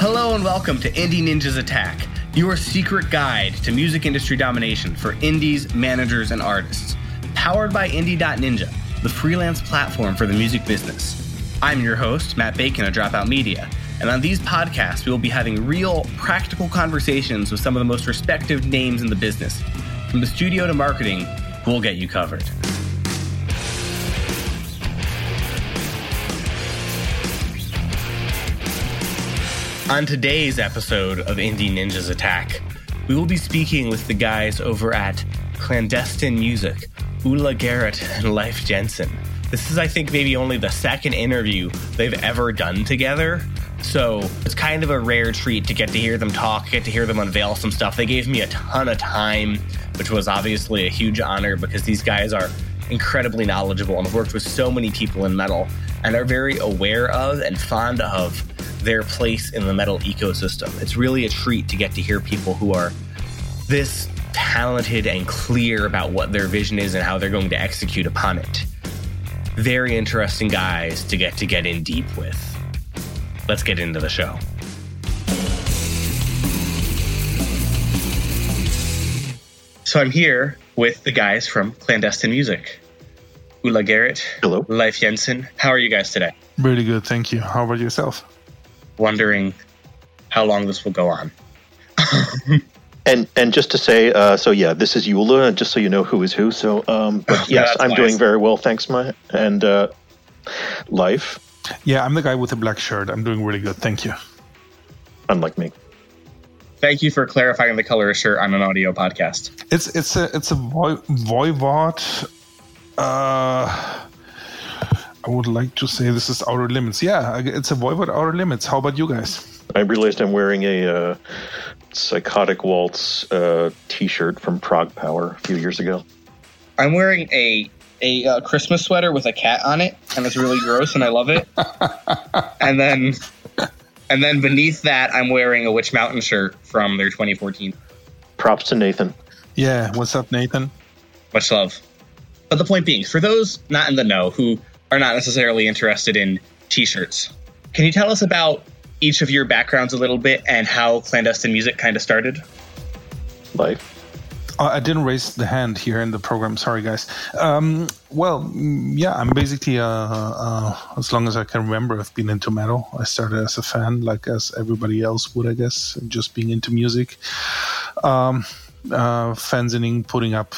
Hello and welcome to Indie Ninjas Attack, your secret guide to music industry domination for indies, managers, and artists. Powered by Indie.Ninja, the freelance platform for the music business. I'm your host, Matt Bacon of Dropout Media, and on these podcasts, we will be having real, practical conversations with some of the most respected names in the business. From the studio to marketing, we'll get you covered. On today's episode of Indie Ninjas Attack, we will be speaking with the guys over at Clandestine Music, Ula Gehret and Leif Jensen. This is, I think, maybe only the second interview they've ever done together. So it's kind of a rare treat to get to hear them talk, get to hear them unveil some stuff. They gave me a ton of time, which was obviously a huge honor because these guys are incredibly knowledgeable and have worked with so many people in metal and are very aware of and fond of their place in the metal ecosystem. It's really a treat to get to hear people who are this talented and clear about what their vision is and how they're going to execute upon it. Very interesting guys to get to get in deep with. Let's get into the show. So I'm here with the guys from Clandestine Music. Ula Gehret. Hello. Leif Jensen. How are you guys today? Really good, thank you. How about yourself? Wondering how long this will go on. And and just to say, uh, so yeah, this is Ula, just so you know who is who. So, um, but yes, that's I'm wise. doing very well, thanks, my and uh, Leif, Yeah, I'm the guy with the black shirt. I'm doing really good, thank you. unlike me. Thank you for clarifying the color of shirt on an audio podcast. It's it's a it's a vo- voivod. Uh, I would like to say this is outer limits. Yeah, it's a voivod outer limits. How about you guys? I realized I'm wearing a uh, psychotic waltz uh, T-shirt from ProgPower a few years ago. I'm wearing a a uh, Christmas sweater with a cat on it, and it's really gross, and I love it. and then, and then beneath that, I'm wearing a Witch Mountain shirt from their 2014. Props to Nathan. Yeah, what's up, Nathan? Much love. But the point being, for those not in the know who are not necessarily interested in t-shirts, can you tell us about each of your backgrounds a little bit and how clandestine music kind of started? Leif. Uh, I didn't raise the hand here in the program. Sorry, guys. Um, well, mm, yeah, I'm basically, uh, uh, as long as I can remember, I've been into metal. I started as a fan, like as everybody else would, I guess, just being into music. Um, uh, fanzining, putting up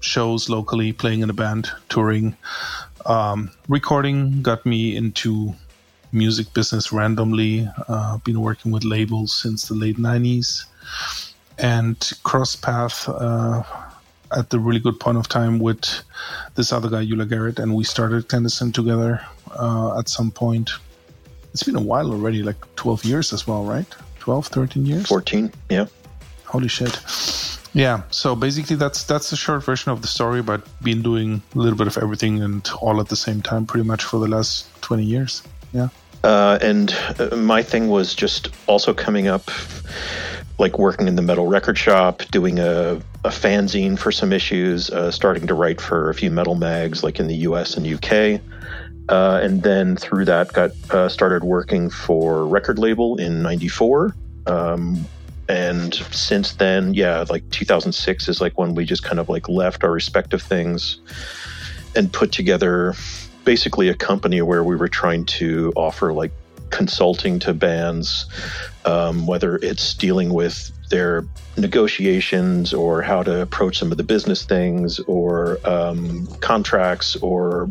shows locally, playing in a band, touring, um, recording got me into music business randomly. Uh, been working with labels since the late 90s and cross path uh, at the really good point of time with this other guy, Ula Gehret, and we started Clandestine together uh, at some point. It's been a while already, like 12 years as well, right? 12, 13 years? Fourteen. Yeah. Holy shit. Yeah, so basically that's that's the short version of the story, but been doing a little bit of everything and all at the same time pretty much for the last 20 years. Yeah. Uh, and uh, my thing was just also coming up, like working in the metal record shop, doing a, a fanzine for some issues, uh, starting to write for a few metal mags, like in the U.S. and U.K. Uh, and then through that, got uh, started working for record label in '94. Um, and since then, yeah, like 2006 is like when we just kind of like left our respective things and put together basically a company where we were trying to offer like consulting to bands, um, whether it's dealing with their negotiations or how to approach some of the business things or um, contracts or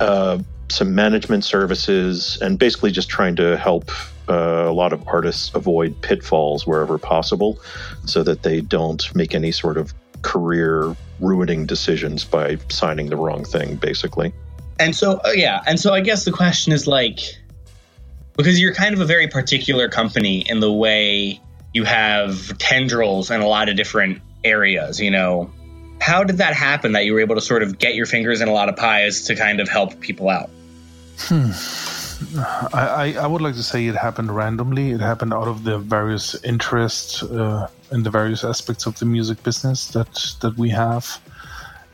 uh, some management services and basically just trying to help uh, a lot of artists avoid pitfalls wherever possible so that they don't make any sort of career ruining decisions by signing the wrong thing basically. And so uh, yeah and so i guess the question is like because you're kind of a very particular company in the way you have tendrils in a lot of different areas you know? How did that happen that you were able to sort of get your fingers in a lot of pies to kind of help people out hmm. I, I, would like to say it happened randomly. It happened out of the various interests uh, in the various aspects of the music business that that we have,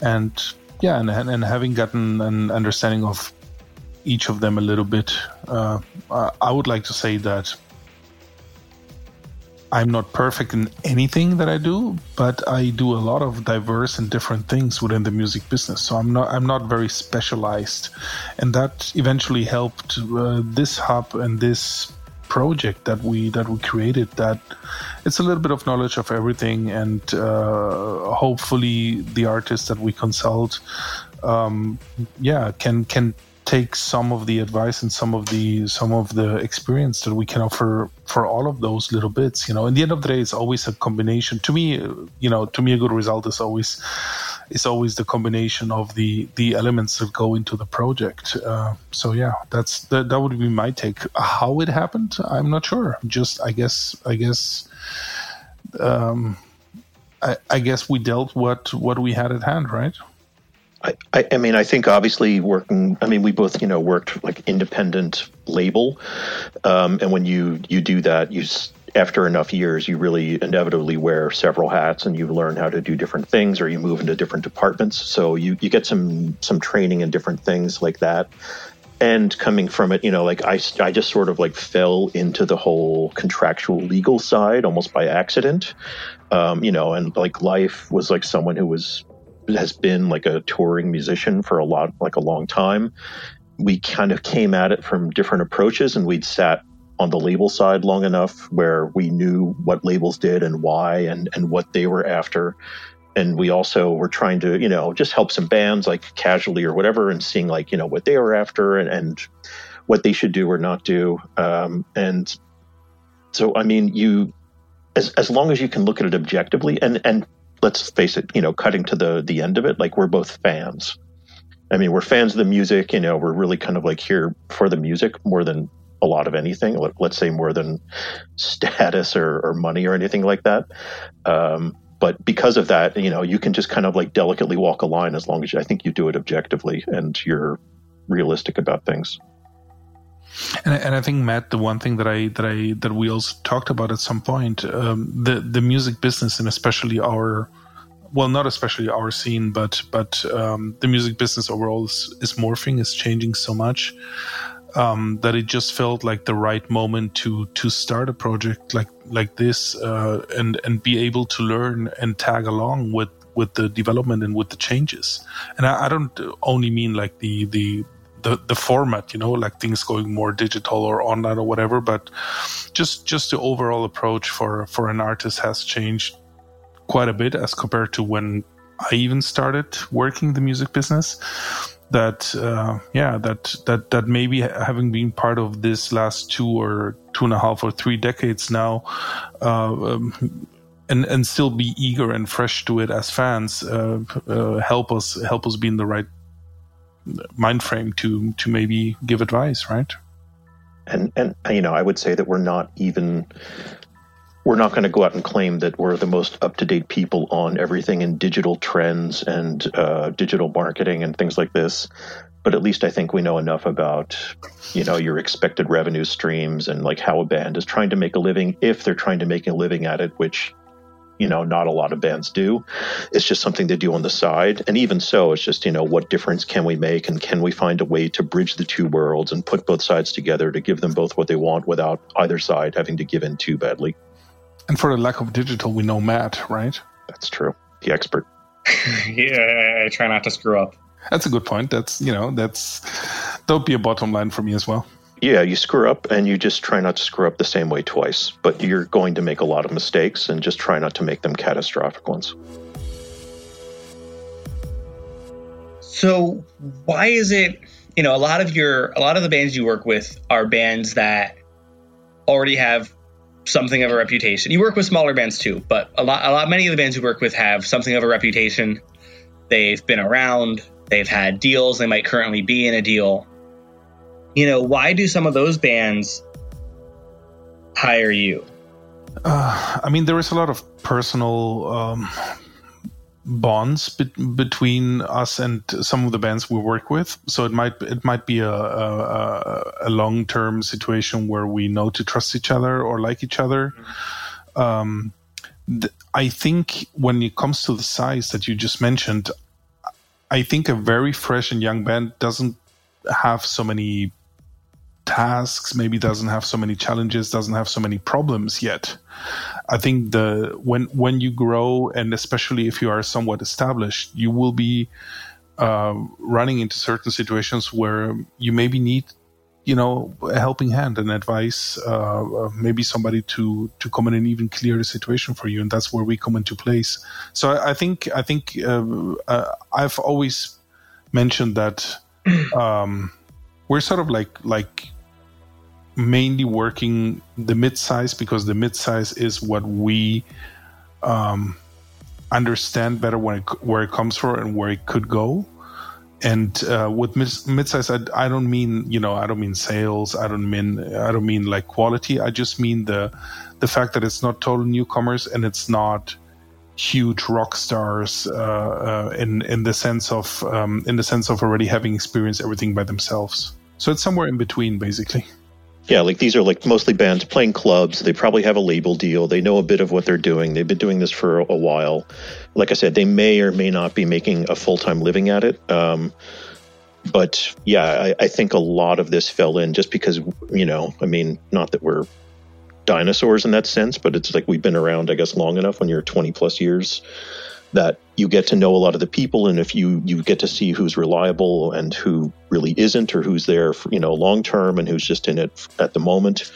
and yeah, and, and having gotten an understanding of each of them a little bit, uh, I would like to say that I'm not perfect in anything that I do, but I do a lot of diverse and different things within the music business. So I'm not I'm not very specialized, and that eventually helped uh, this hub and this project that we that we created. That it's a little bit of knowledge of everything, and uh, hopefully the artists that we consult, um, yeah, can can take some of the advice and some of the some of the experience that we can offer for all of those little bits you know? In the end of the day it's always a combination. To me you know to me a good result is always is always the combination of the the elements that go into the project. Uh, so yeah that's that, that would be my take. How it happened i'm not sure. Just i guess i guess um I, I guess we dealt what what we had at hand right I, I, mean, I think obviously working. I mean, we both, you know, worked like independent label, um, and when you you do that, you after enough years, you really inevitably wear several hats, and you learn how to do different things, or you move into different departments. So you you get some some training in different things like that. And coming from it, you know, like I, I just sort of like fell into the whole contractual legal side almost by accident. Um, you know, and like Leif was like someone who was has been like a touring musician for a lot, like a long time. We kind of came at it from different approaches, and we'd sat on the label side long enough where we knew what labels did and why and and what they were after. And we also were trying to, you know, just help some bands like casually or whatever, and seeing like you know what they were after and, and what they should do or not do. Um, and so, I mean, you as as long as you can look at it objectively, and and let's face it, you know, cutting to the the end of it, like we're both fans. I mean, we're fans of the music. You know, we're really kind of like here for the music more than a lot of anything. Let, us say more than status or, or, money or anything like that. Um, but because of that, you know, you can just kind of like delicately walk a line as long as you, I think you do it objectively and you're realistic about things. And, and I think Matt, the one thing that I that I that we also talked about at some point, um, the the music business and especially our, well, not especially our scene, but but um, the music business overall is, is morphing, is changing so much. Um, that it just felt like the right moment to to start a project like like this uh, and and be able to learn and tag along with with the development and with the changes. And I, I don't only mean like the the the the format you know like things going more digital or online or whatever but just just the overall approach for for an artist has changed quite a bit as compared to when i even started working the music business. That uh, yeah that that that maybe having been part of this last two or two and a half or three decades now uh, um, and and still be eager and fresh to it as fans uh, uh help us help us be in the right mind frame to to maybe give advice, right? And and you know, I would say that we're not even we're not going to go out and claim that we're the most up to date people on everything in digital trends and uh, digital marketing and things like this. But at least I think we know enough about, you know, your expected revenue streams and like how a band is trying to make a living if they're trying to make a living at it, which you know not a lot of bands do. It's just something they do on the side. And even so it's just you know what difference can we make and can we find a way to bridge the two worlds and put both sides together to give them both what they want without either side having to give in too badly? And for the lack of digital we know matt right? That's true. The expert. Yeah i try not to screw up. That's a good point. That's you know that's don't be a bottom line for me as well yeah, you screw up and you just try not to screw up the same way twice. But you're going to make a lot of mistakes and just try not to make them catastrophic ones. So, why is it, you know, a lot of your a lot of the bands you work with are bands that already have something of a reputation. You work with smaller bands too, but a lot a lot many of the bands you work with have something of a reputation. They've been around, they've had deals, they might currently be in a deal you know, why do some of those bands hire you? Uh, I mean, there is a lot of personal um, bonds be- between us and some of the bands we work with. So it might it might be a, a, a long term situation where we know to trust each other or like each other. Um, th- I think when it comes to the size that you just mentioned, I think a very fresh and young band doesn't have so many tasks, maybe doesn't have so many challenges, doesn't have so many problems yet. I think the when when you grow and especially if you are somewhat established, you will be uh, running into certain situations where you maybe need you know a helping hand and advice uh, uh, maybe somebody to to come in and even clear the situation for you and that's where we come into place so i, I think i think uh, uh i've always mentioned that um, we're sort of like like mainly working the mid-size because the mid-size is what we um, understand better when it, where it comes from and where it could go. And uh, with mid-size, I, I, don't mean you know I don't mean sales. I don't mean I don't mean like quality. I just mean the the fact that it's not total newcomers and it's not huge rock stars uh, uh, in in the sense of um, in the sense of already having experienced everything by themselves. So it's somewhere in between, basically. Yeah, like these are like mostly bands playing clubs. They probably have a label deal. They know a bit of what they're doing. They've been doing this for a while. Like I said, they may or may not be making a full time living at it. Um, but yeah, I, I, think a lot of this fell in just because, you know, I mean, not that we're dinosaurs in that sense, but it's like we've been around, I guess, long enough when you're 20 plus years that you get to know a lot of the people and if you you get to see who's reliable and who really isn't or who's there for, you know long term and who's just in it at the moment.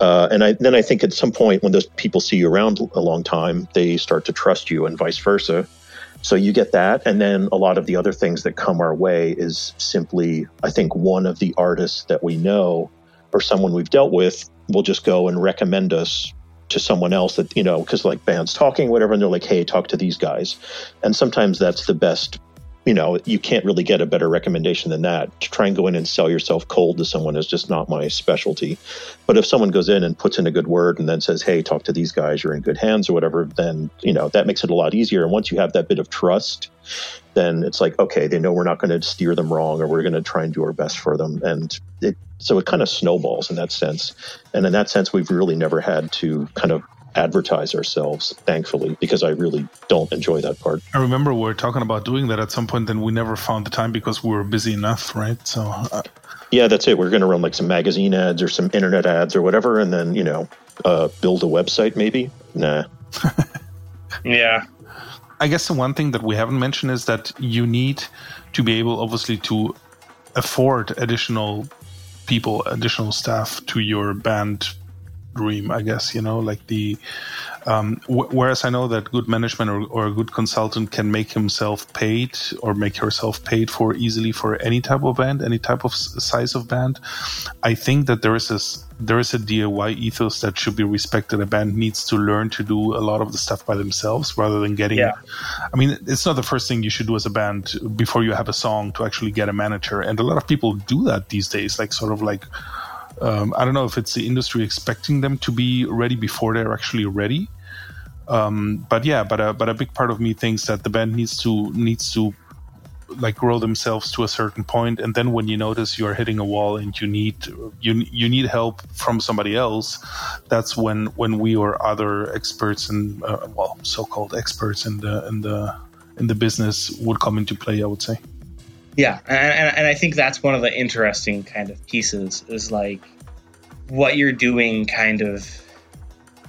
Uh, and I, then i think at some point when those people see you around a long time they start to trust you and vice versa. So you get that. And then a lot of the other things that come our way is simply i think one of the artists that we know or someone we've dealt with will just go and recommend us to someone else that you know because like bands talking whatever and they're like hey talk to these guys. And sometimes that's the best you know you can't really get a better recommendation than that. To try and go in and sell yourself cold to someone is just not my specialty. But if someone goes in and puts in a good word and then says hey talk to these guys you're in good hands or whatever then you know that makes it a lot easier. And once you have that bit of trust then it's like okay they know we're not going to steer them wrong or we're going to try and do our best for them. And it so it kind of snowballs in that sense. And in that sense we've really never had to kind of advertise ourselves thankfully because i really don't enjoy that part. I remember we were talking about doing that at some point and we never found the time because we were busy enough right? So uh... yeah that's it. We're going to run like some magazine ads or some internet ads or whatever and then you know uh, build a website maybe? Nah. Yeah I guess the one thing that we haven't mentioned is that you need to be able, obviously, to afford additional people, additional staff to your band dream. I guess you know, like the um, whereas I know that good management or, or, a good consultant can make himself paid or make herself paid for easily for any type of band, any type of size of band. I think that there is a there is a DIY ethos that should be respected. A band needs to learn to do a lot of the stuff by themselves rather than getting. Yeah. I mean, it's not the first thing you should do as a band before you have a song to actually get a manager, and a lot of people do that these days. Like sort of like um, I don't know if it's the industry expecting them to be ready before they're actually ready. Um, but yeah, but a, but a big part of me thinks that the band needs to needs to like grow themselves to a certain point, and then when you notice you are hitting a wall and you need you you need help from somebody else, that's when when we or other experts and uh, well so-called experts in the in the in the business would come into play. I would say. Yeah, and, and I think that's one of the interesting kind of pieces is like what you're doing kind of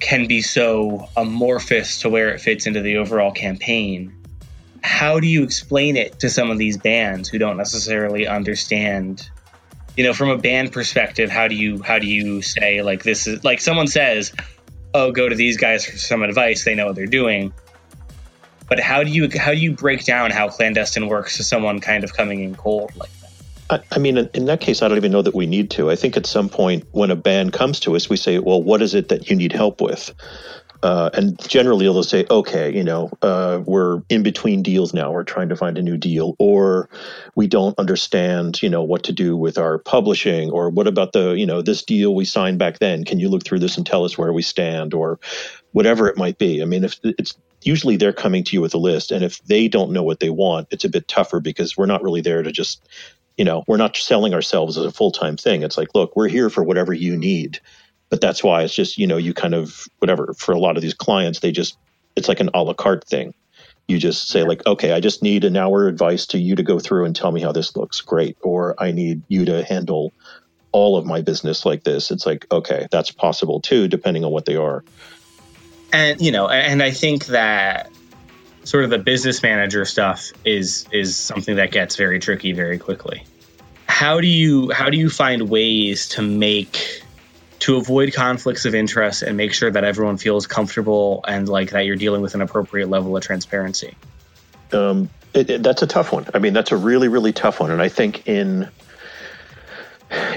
can be so amorphous to where it fits into the overall campaign. How do you explain it to some of these bands who don't necessarily understand you know, from a band perspective, how do you how do you say like this is like someone says, "Oh, go to these guys for some advice. They know what they're doing." But how do you how do you break down how clandestine works to someone kind of coming in cold like that? I, I mean, in that case, I don't even know that we need to. I think at some point when a band comes to us, we say, "Well, what is it that you need help with?" Uh, and generally they'll say, okay, you know, uh, we're in between deals now. We're trying to find a new deal, or we don't understand, you know, what to do with our publishing, or what about the, you know, this deal we signed back then? Can you look through this and tell us where we stand, or whatever it might be? I mean, if it's usually they're coming to you with a list, and if they don't know what they want, it's a bit tougher because we're not really there to just, you know, we're not selling ourselves as a full time thing. It's like, look, we're here for whatever you need. But that's why it's just you know you kind of whatever for a lot of these clients they just it's like an a la carte thing. You just say like okay i just need an hour of advice to you to go through and tell me how this looks. Great. Or i need you to handle all of my business like this. It's like okay that's possible too depending on what they are and you know and i think that sort of the business manager stuff is is something that gets very tricky very quickly how do you how do you find ways to make to avoid conflicts of interest and make sure that everyone feels comfortable and like that you're dealing with an appropriate level of transparency? Um, it, it, that's a tough one. I mean, that's a really, really tough one. And I think in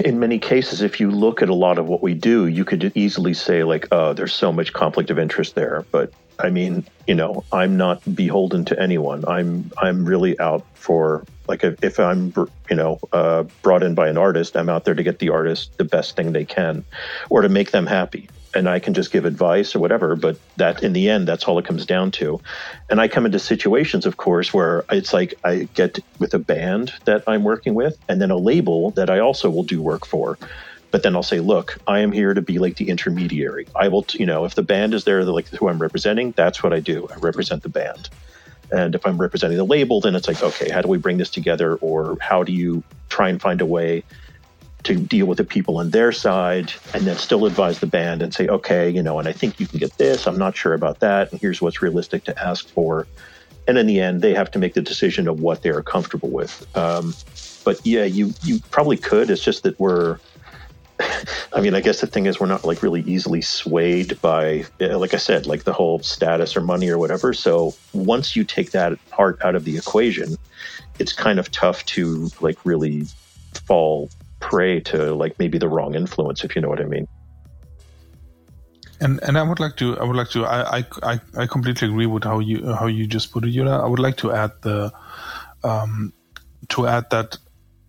in many cases, if you look at a lot of what we do, you could easily say like, "Oh, there's so much conflict of interest there." But I mean, you know, I'm not beholden to anyone. I'm I'm really out for like if I'm you know uh, brought in by an artist, I'm out there to get the artist the best thing they can, or to make them happy. And I can just give advice or whatever, but that in the end, that's all it comes down to. And I come into situations, of course, where it's like I get with a band that I'm working with, and then a label that I also will do work for but then I'll say, look, I am here to be like the intermediary. I will, you know, if the band is there, like who I'm representing, that's what I do. I represent the band. And if I'm representing the label, then it's like, okay, how do we bring this together? Or how do you try and find a way to deal with the people on their side and then still advise the band and say, okay, you know, and I think you can get this. I'm not sure about that. And here's what's realistic to ask for. And in the end, they have to make the decision of what they're comfortable with. Um, but yeah, you you probably could. It's just that we're I mean, I guess the thing is, we're not like really easily swayed by, like I said, like the whole status or money or whatever. So once you take that part out of the equation, it's kind of tough to like really fall prey to like maybe the wrong influence, if you know what I mean. And and I would like to I would like to I I I completely agree with how you how you just put it. I would like to add the um to add that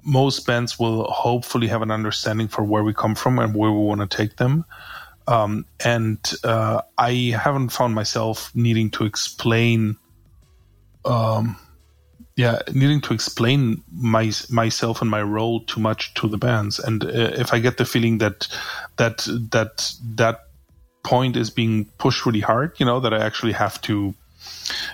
most bands will hopefully have an understanding for where we come from and where we want to take them. Um, and uh, I haven't found myself needing to explain, um, yeah, needing to explain my myself and my role too much to the bands. And uh, if I get the feeling that that that that point is being pushed really hard, you know, that I actually have to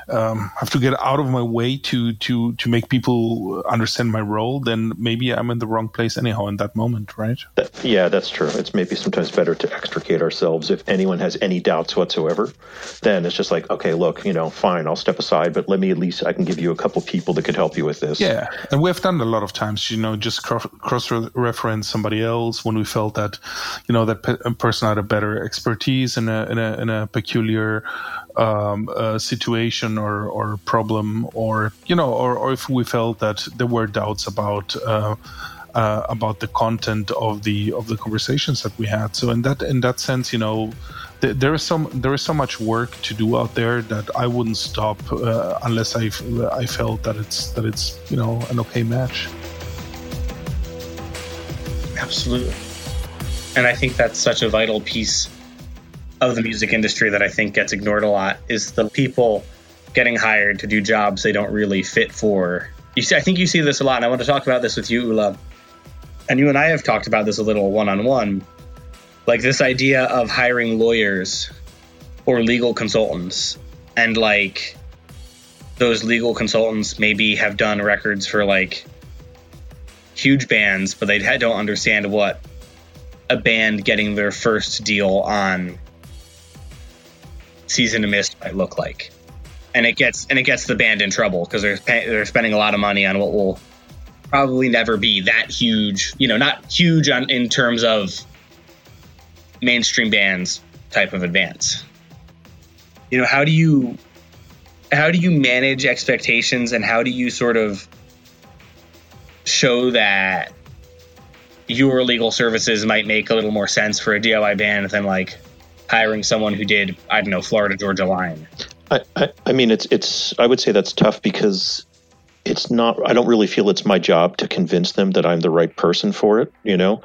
um, have to get out of my way to to to make people understand my role, then maybe I'm in the wrong place anyhow in that moment, right? That, yeah, that's true. It's maybe sometimes better to extricate ourselves if anyone has any doubts whatsoever. Then it's just like, okay, look, you know, fine, I'll step aside, but let me at least I can give you a couple people that could help you with this. Yeah, and we've done a lot of times, you know, just cross reference somebody else when we felt that, you know, that pe- person had a better expertise in a in a in a peculiar um, uh, situation or, or problem, or you know, or, or if we felt that there were doubts about uh, uh, about the content of the of the conversations that we had. So in that in that sense, you know, th- there is some there is so much work to do out there that I wouldn't stop uh, unless I I felt that it's that it's you know an okay match. Absolutely, and I think that's such a vital piece of the music industry that I think gets ignored a lot is the people getting hired to do jobs they don't really fit for. You see, I think you see this a lot, and I want to talk about this with you, Ula. And you and I have talked about this a little one on one. Like this idea of hiring lawyers or legal consultants, and like those legal consultants maybe have done records for like huge bands, but they don't understand what a band getting their first deal on Season of Mist might look like, and it gets and it gets the band in trouble because they're pay, they're spending a lot of money on what will probably never be that huge. You know, not huge on, in terms of mainstream bands type of advance. You know, how do you how do you manage expectations and how do you sort of show that your legal services might make a little more sense for a DIY band than like hiring someone who did I don't know Florida Georgia Line. I, I, I mean it's it's I would say that's tough because it's not I don't really feel it's my job to convince them that I'm the right person for it, you know.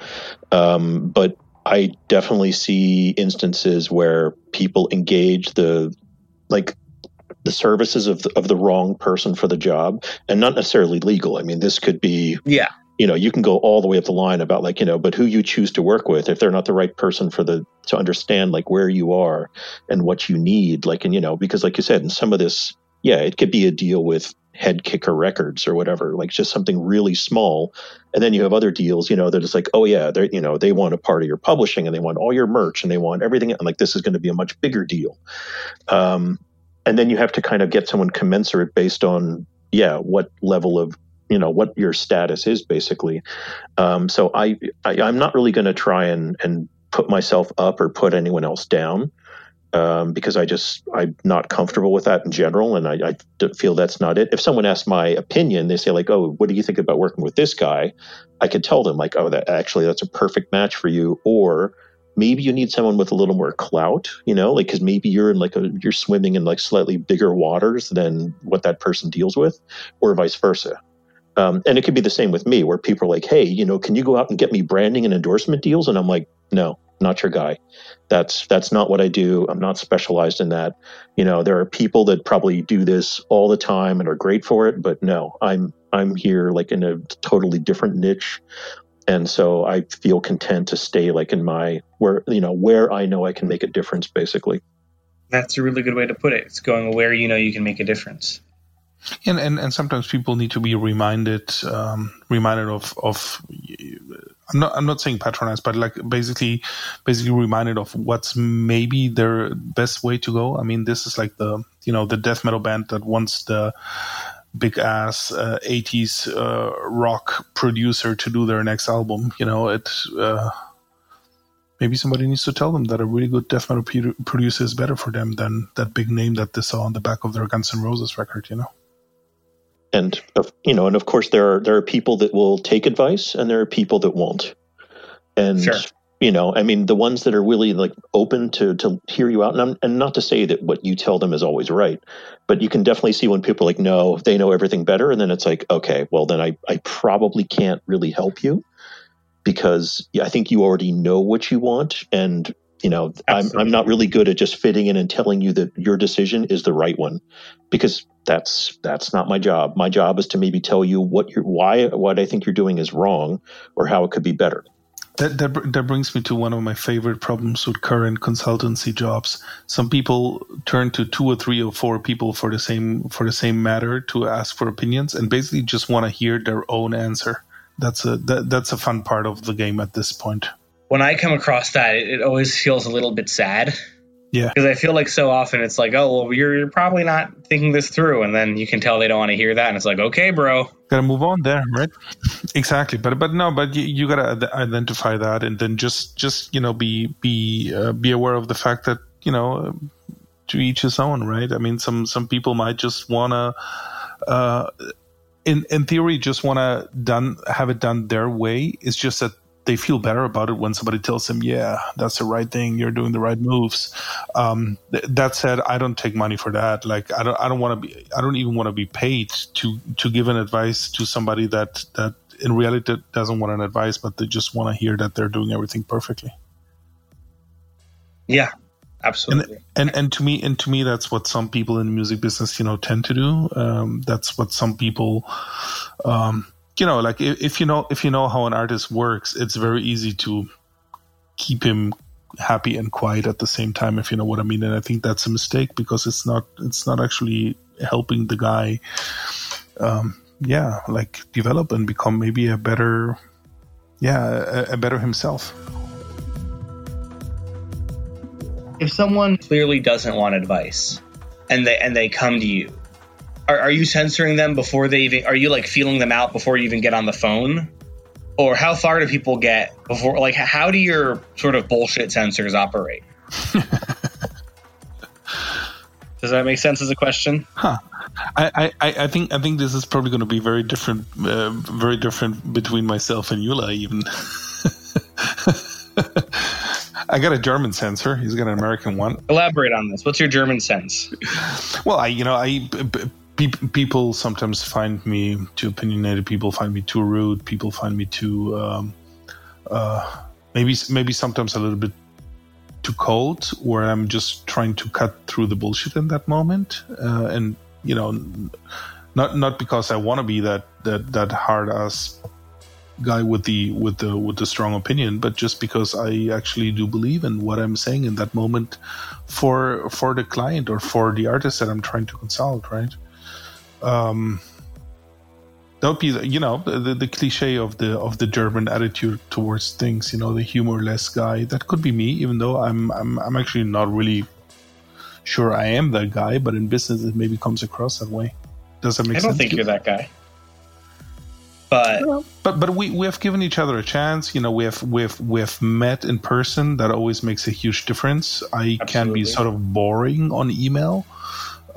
Um, but I definitely see instances where people engage the like the services of the, of the wrong person for the job and not necessarily legal. I mean, this could be yeah you know you can go all the way up the line about like you know but who you choose to work with if they're not the right person for the to understand like where you are and what you need like and you know because like you said in some of this yeah it could be a deal with head kicker records or whatever like just something really small. And then you have other deals you know that it's like oh yeah they're you know they want a part of your publishing and they want all your merch and they want everything and like this is going to be a much bigger deal. Um, and then you have to kind of get someone commensurate based on yeah what level of you know what your status is basically. Um, so I, I am not really going to try and and put myself up or put anyone else down. Um, because I just I'm not comfortable with that in general, and I, I feel that's not it. If someone asks my opinion, they say like, "Oh, what do you think about working with this guy?" I could tell them like, "Oh, that actually that's a perfect match for you," or maybe you need someone with a little more clout, you know, like because maybe you're in like a you're swimming in like slightly bigger waters than what that person deals with, or vice versa. Um, and it could be the same with me, where people are like, "Hey, you know, can you go out and get me branding and endorsement deals?" And I'm like, "No, not your guy. That's that's not what I do. I'm not specialized in that. You know, there are people that probably do this all the time and are great for it, but no, I'm I'm here like in a totally different niche." And so I feel content to stay like in my where you know where I know I can make a difference basically. That's a really good way to put it. It's going where you know you can make a difference. And, and and sometimes people need to be reminded um, reminded of of I'm not I'm not saying patronize, but like basically basically reminded of what's maybe their best way to go. I mean, this is like the you know the death metal band that wants the big ass uh, 80s uh, rock producer to do their next album. You know, it uh, maybe somebody needs to tell them that a really good death metal producer is better for them than that big name that they saw on the back of their Guns N' Roses record. You know and you know, and of course there are there are people that will take advice, and there are people that won't. And sure. you know, I mean, the ones that are really like open to to hear you out, and, I'm, and not to say that what you tell them is always right, but you can definitely see when people are like, no, they know everything better, and then it's like, okay, well then I I probably can't really help you because I think you already know what you want, and you know I'm, I'm not really good at just fitting in and telling you that your decision is the right one because that's that's not my job my job is to maybe tell you what you're why what i think you're doing is wrong or how it could be better that, that, that brings me to one of my favorite problems with current consultancy jobs. Some people turn to two or three or four people for the same for the same matter to ask for opinions, and basically just want to hear their own answer. That's a that, that's a fun part of the game at this point when I come across that, it, it always feels a little bit sad. Yeah. Because I feel like so often it's like, oh, well, you're, you're probably not thinking this through. And then you can tell they don't want to hear that. And it's like, okay, bro. Gotta move on there, right? exactly. But, but no, but you, you gotta identify that and then just, just, you know, be, be, uh, be aware of the fact that, you know, to each his own, right? I mean, some, some people might just wanna, uh, in, in theory, just wanna done, have it done their way. It's just that they feel better about it when somebody tells them, "Yeah, that's the right thing. You're doing the right moves." Um, th- that said, I don't take money for that. Like, I don't, I don't want to be, I don't even want to be paid to to give an advice to somebody that that in reality doesn't want an advice, but they just want to hear that they're doing everything perfectly. Yeah, absolutely. And, and, and to me, and to me, that's what some people in the music business, you know, tend to do. Um, that's what some people. Um, you know, like if, if you know if you know how an artist works, it's very easy to keep him happy and quiet at the same time if you know what i mean. And i think that's a mistake because it's not it's not actually helping the guy um yeah like develop and become maybe a better yeah a, a better himself. If someone clearly doesn't want advice and they and they come to you are, are you censoring them before they even? Are you like feeling them out before you even get on the phone? Or how far do people get before? Like, how do your sort of bullshit sensors operate? Does that make sense as a question? Huh. I, I, I think I think this is probably going to be very different, uh, very different between myself and Ula. Even I got a German sensor. He's got an American one. Elaborate on this. What's your German sense? Well, I you know I people sometimes find me too opinionated. People find me too rude. People find me too um, uh, maybe maybe sometimes a little bit too cold, where I'm just trying to cut through the bullshit in that moment, uh, and you know, not not because I want to be that that that hard ass guy with the with the with the strong opinion, but just because I actually do believe in what I'm saying in that moment for for the client or for the artist that I'm trying to consult, right? Um, would be you know the, the cliche of the of the German attitude towards things. You know, the humorless guy. That could be me, even though I'm I'm I'm actually not really sure I am that guy. But in business, it maybe comes across that way. Does that make sense? I don't think you're that guy. But but but we, we have given each other a chance. You know, we have we have we have met in person. That always makes a huge difference. I Absolutely. can be sort of boring on email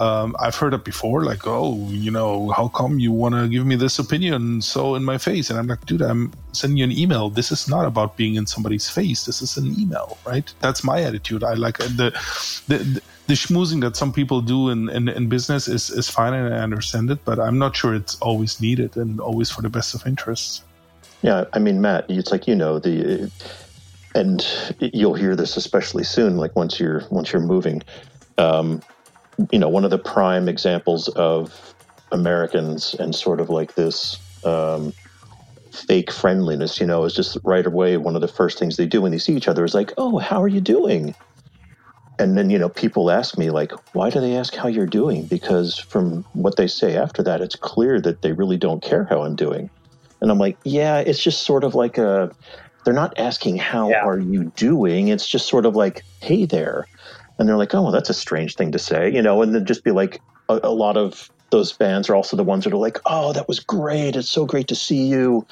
um, I've heard it before, like, oh, you know, how come you want to give me this opinion so in my face? And I'm like, dude, I'm sending you an email. This is not about being in somebody's face. This is an email, right? That's my attitude. I like the the the schmoozing that some people do in, in, in business is, is fine and I understand it, but I'm not sure it's always needed and always for the best of interests. Yeah, I mean, Matt, it's like you know the, and you'll hear this especially soon. Like once you're once you're moving, um, you know, one of the prime examples of Americans and sort of like this um, fake friendliness, you know, is just right away one of the first things they do when they see each other is like, oh, how are you doing? And then, you know, people ask me, like, why do they ask how you're doing? Because from what they say after that, it's clear that they really don't care how I'm doing. And I'm like, yeah, it's just sort of like a, they're not asking, how yeah. are you doing? It's just sort of like, hey there and they're like, oh, that's a strange thing to say, you know, and then just be like, a, a, lot of those bands are also the ones that are like, oh, that was great. It's so great to see you,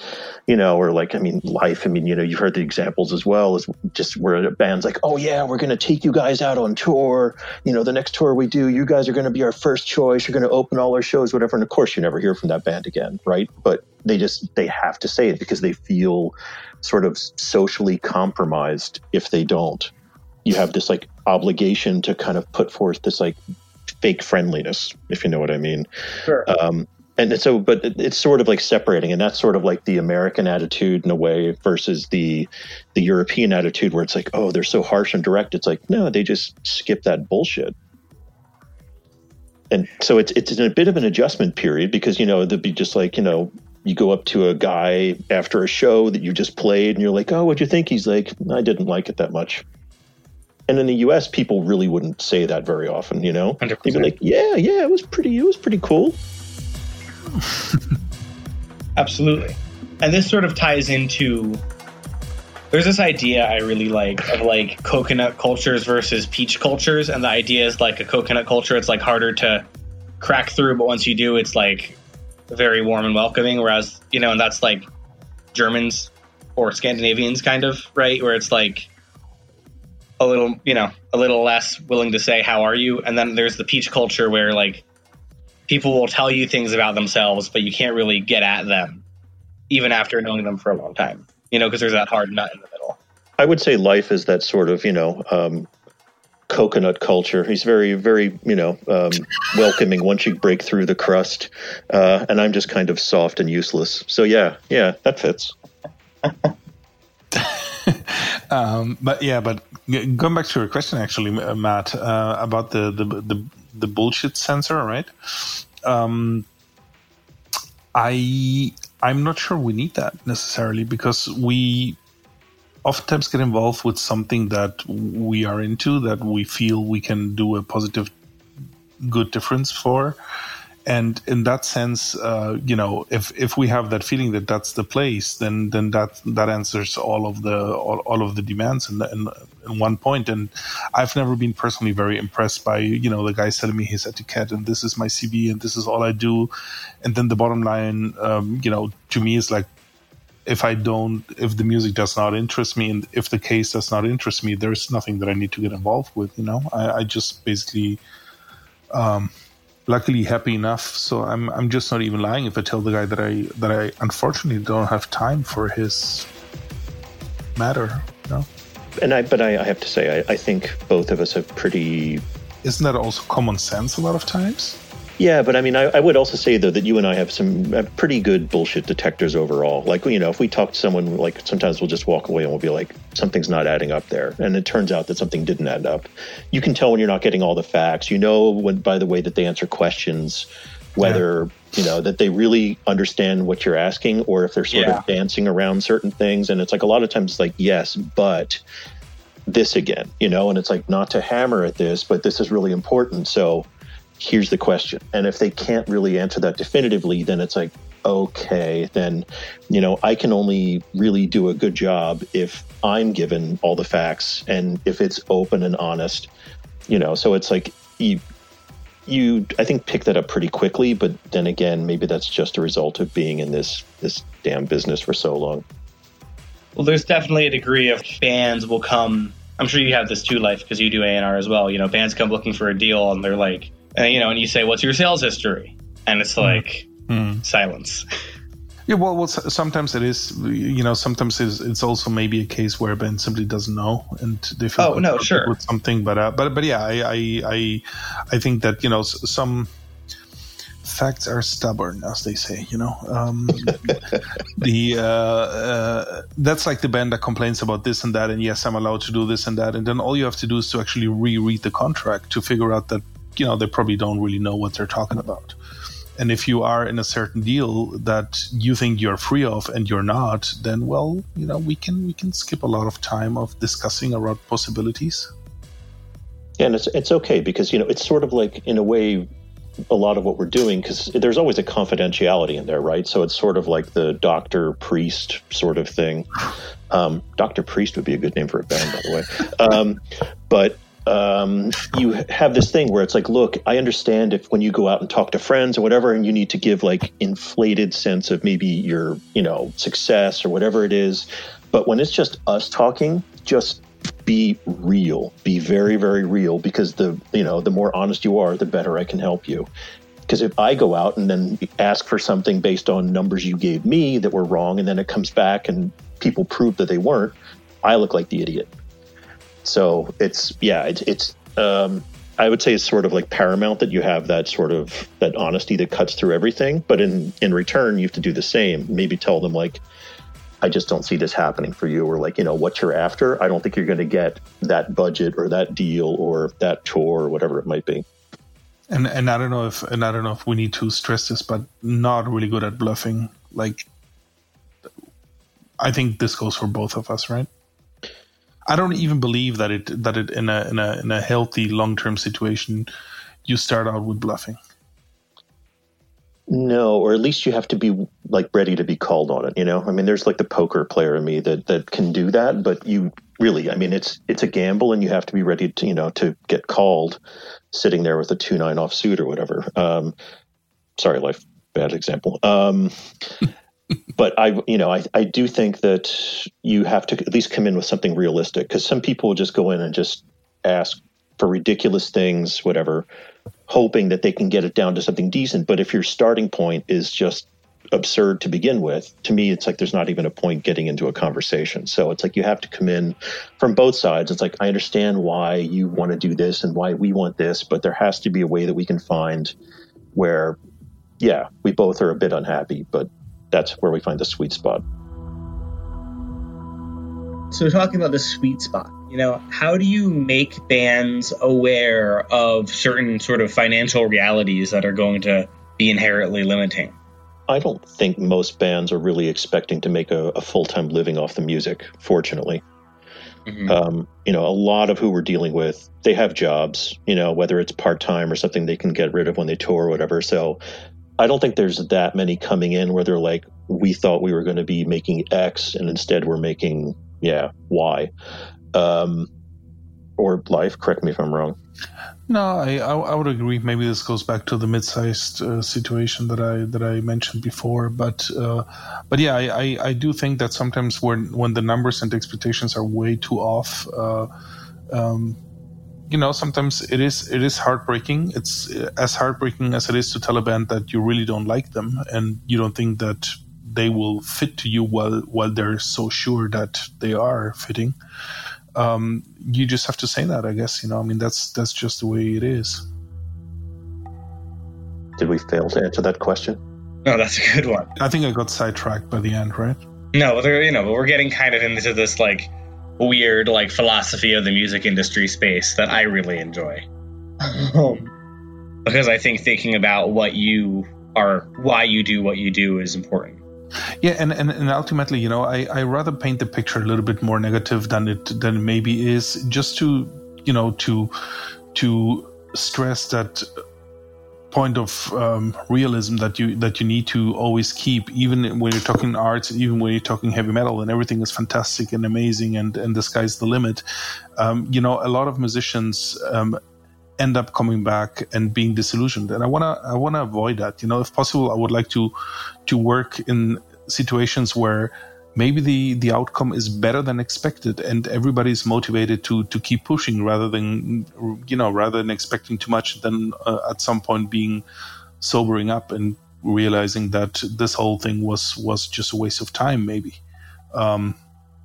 you know, or like, I mean, Leif. I mean, you know, you've heard the examples as well as just where a band's like, oh, yeah, we're going to take you guys out on tour. You know, the next tour we do, you guys are going to be our first choice. You're going to open all our shows, whatever. And of course, you never hear from that band again, right? But they just, they have to say it because they feel sort of socially compromised if they don't you have this like obligation to kind of put forth this like fake friendliness, if you know what I mean. Sure. Um, and so, but it's sort of like separating, and that's sort of like the American attitude in a way versus the the European attitude, where it's like, oh, they're so harsh and direct. It's like, no, they just skip that bullshit. And so it's it's in a bit of an adjustment period because you know there'd be just like you know you go up to a guy after a show that you just played, and you're like, oh, what'd you think? He's like, I didn't like it that much. And in the U.S., people really wouldn't say that very often. You know, they would be like, "Yeah, yeah, it was pretty. It was pretty cool." Absolutely, and this sort of ties into. There's this idea I really like of like coconut cultures versus peach cultures, and the idea is like a coconut culture, it's like harder to crack through, but once you do, it's like very warm and welcoming. Whereas you know, and that's like Germans or Scandinavians, kind of right, where it's like a little, you know, a little less willing to say how are you, and then there's the peach culture where like people will tell you things about themselves, but you can't really get at them even after knowing them for a long time. You know, because there's that hard nut in the middle. I would say Leif is that sort of, you know, um, coconut culture. He's very, very, you know, um, welcoming once you break through the crust. Uh, and I'm just kind of soft and useless. So yeah, yeah, that fits. um, but yeah, but going back to your question, actually, Matt, uh, about the, the, the the bullshit sensor, right? Um, I I'm not sure we need that necessarily because we oftentimes get involved with something that we are into that we feel we can do a positive, good difference for, and in that sense, uh, you know, if if we have that feeling that that's the place, then then that that answers all of the all, all of the demands in, in, in one point. And I've never been personally very impressed by you know the guy selling me his etiquette and this is my CV and this is all I do, and then the bottom line, um, you know, to me is like if I don't, if the music does not interest me, and if the case does not interest me, there's nothing that I need to get involved with. You know, I, I just basically, um, luckily happy enough. So I'm I'm just not even lying if I tell the guy that I that I unfortunately don't have time for his matter. Know? And I, but I, I have to say, I, I think both of us have pretty. Isn't that also common sense a lot of times? Yeah, but I mean, I, I, would also say though that you and I have some have pretty good bullshit detectors overall. Like, you know, if we talk to someone, like sometimes we'll just walk away and we'll be like, something's not adding up there, and it turns out that something didn't add up. You can tell when you're not getting all the facts. You know, when by the way that they answer questions, whether yeah. you know that they really understand what you're asking, or if they're sort yeah. of dancing around certain things. And it's like a lot of times, it's like yes, but this again, you know, and it's like not to hammer at this, but this is really important. So here's the question. And if they can't really answer that definitively, then it's like, okay, then, you know, I can only really do a good job if I'm given all the facts and if it's open and honest, you know, so it's like you, you, I think pick that up pretty quickly, but then again, maybe that's just a result of being in this, this damn business for so long. Well, there's definitely a degree of bands will come. I'm sure you have this too, Leif, because you do A&R as well. You know, bands come looking for a deal and they're like, and you know, and you say, "What's your sales history?" And it's like mm. silence. Yeah, well, well, sometimes it is. You know, sometimes it's, it's also maybe a case where Ben simply doesn't know, and they feel oh no, sure, with something. But uh, but but yeah, I, I I I think that you know some facts are stubborn, as they say. You know, um, the uh, uh, that's like the band that complains about this and that, and yes, I'm allowed to do this and that, and then all you have to do is to actually reread the contract to figure out that you know they probably don't really know what they're talking about. And if you are in a certain deal that you think you're free of and you're not then well you know we can we can skip a lot of time of discussing around possibilities. Yeah and it's it's okay because you know it's sort of like in a way a lot of what we're doing because there's always a confidentiality in there right? So it's sort of like the doctor priest sort of thing. Um, dr priest would be a good name for a band by the way. Um, but um, you have this thing where it's like, look, I understand if when you go out and talk to friends or whatever, and you need to give like inflated sense of maybe your, you know, success or whatever it is. But when it's just us talking, just be real, be very, very real, because the, you know, the more honest you are, the better I can help you. Because if I go out and then ask for something based on numbers you gave me that were wrong, and then it comes back and people prove that they weren't, I look like the idiot. So it's yeah, it's it's um, I would say it's sort of like paramount that you have that sort of that honesty that cuts through everything. But in in return, you have to do the same. Maybe tell them like, I just don't see this happening for you, or like you know what you're after. I don't think you're going to get that budget or that deal or that tour or whatever it might be. And and I don't know if and I don't know if we need to stress this, but not really good at bluffing. Like, I think this goes for both of us, right? I don't even believe that it that it in a in a in a healthy long term situation you start out with bluffing. No, or at least you have to be like ready to be called on it. You know, I mean, there's like the poker player in me that that can do that, but you really, I mean, it's it's a gamble, and you have to be ready to you know to get called, sitting there with a two nine off suit or whatever. Um, sorry, Leif bad example. Um, but I, you know, I, I do think that you have to at least come in with something realistic because some people just go in and just ask for ridiculous things, whatever, hoping that they can get it down to something decent. But if your starting point is just absurd to begin with, to me, it's like there's not even a point getting into a conversation. So it's like you have to come in from both sides. It's like, I understand why you want to do this and why we want this, but there has to be a way that we can find where, yeah, we both are a bit unhappy, but that's where we find the sweet spot. So, talking about the sweet spot, you know, how do you make bands aware of certain sort of financial realities that are going to be inherently limiting? I don't think most bands are really expecting to make a, a full time living off the music, fortunately. Mm-hmm. Um, you know, a lot of who we're dealing with, they have jobs. You know, whether it's part time or something they can get rid of when they tour or whatever. So, I don't think there's that many coming in where they're like, we thought we were going to be making X, and instead we're making yeah Y. Um, or Leif. Correct me if I'm wrong. No, I, I would agree. Maybe this goes back to the mid-sized uh, situation that I that I mentioned before, but uh, but yeah, I, I, I, do think that sometimes when when the numbers and expectations are way too off, uh, um, you know, sometimes it is it is heartbreaking. It's as heartbreaking as it is to tell a band that you really don't like them and you don't think that they will fit to you while while they're so sure that they are fitting um, you just have to say that, I guess. You know, I mean, that's that's just the way it is. Did we fail to answer that question? No, that's a good one. I think I got sidetracked by the end, right? No, you know, but we're getting kind of into this like weird like philosophy of the music industry space that I really enjoy. Oh. because I think thinking about what you are, why you do what you do is important. Yeah, and, and, and ultimately, you know, I, I rather paint the picture a little bit more negative than it than it maybe is, just to you know to to stress that point of um, realism that you that you need to always keep, even when you're talking arts, even when you're talking heavy metal, and everything is fantastic and amazing, and and the sky's the limit. Um, you know, a lot of musicians. Um, end up coming back and being disillusioned and i want to i want to avoid that you know if possible i would like to to work in situations where maybe the the outcome is better than expected and everybody's motivated to to keep pushing rather than you know rather than expecting too much then uh, at some point being sobering up and realizing that this whole thing was was just a waste of time maybe. Um,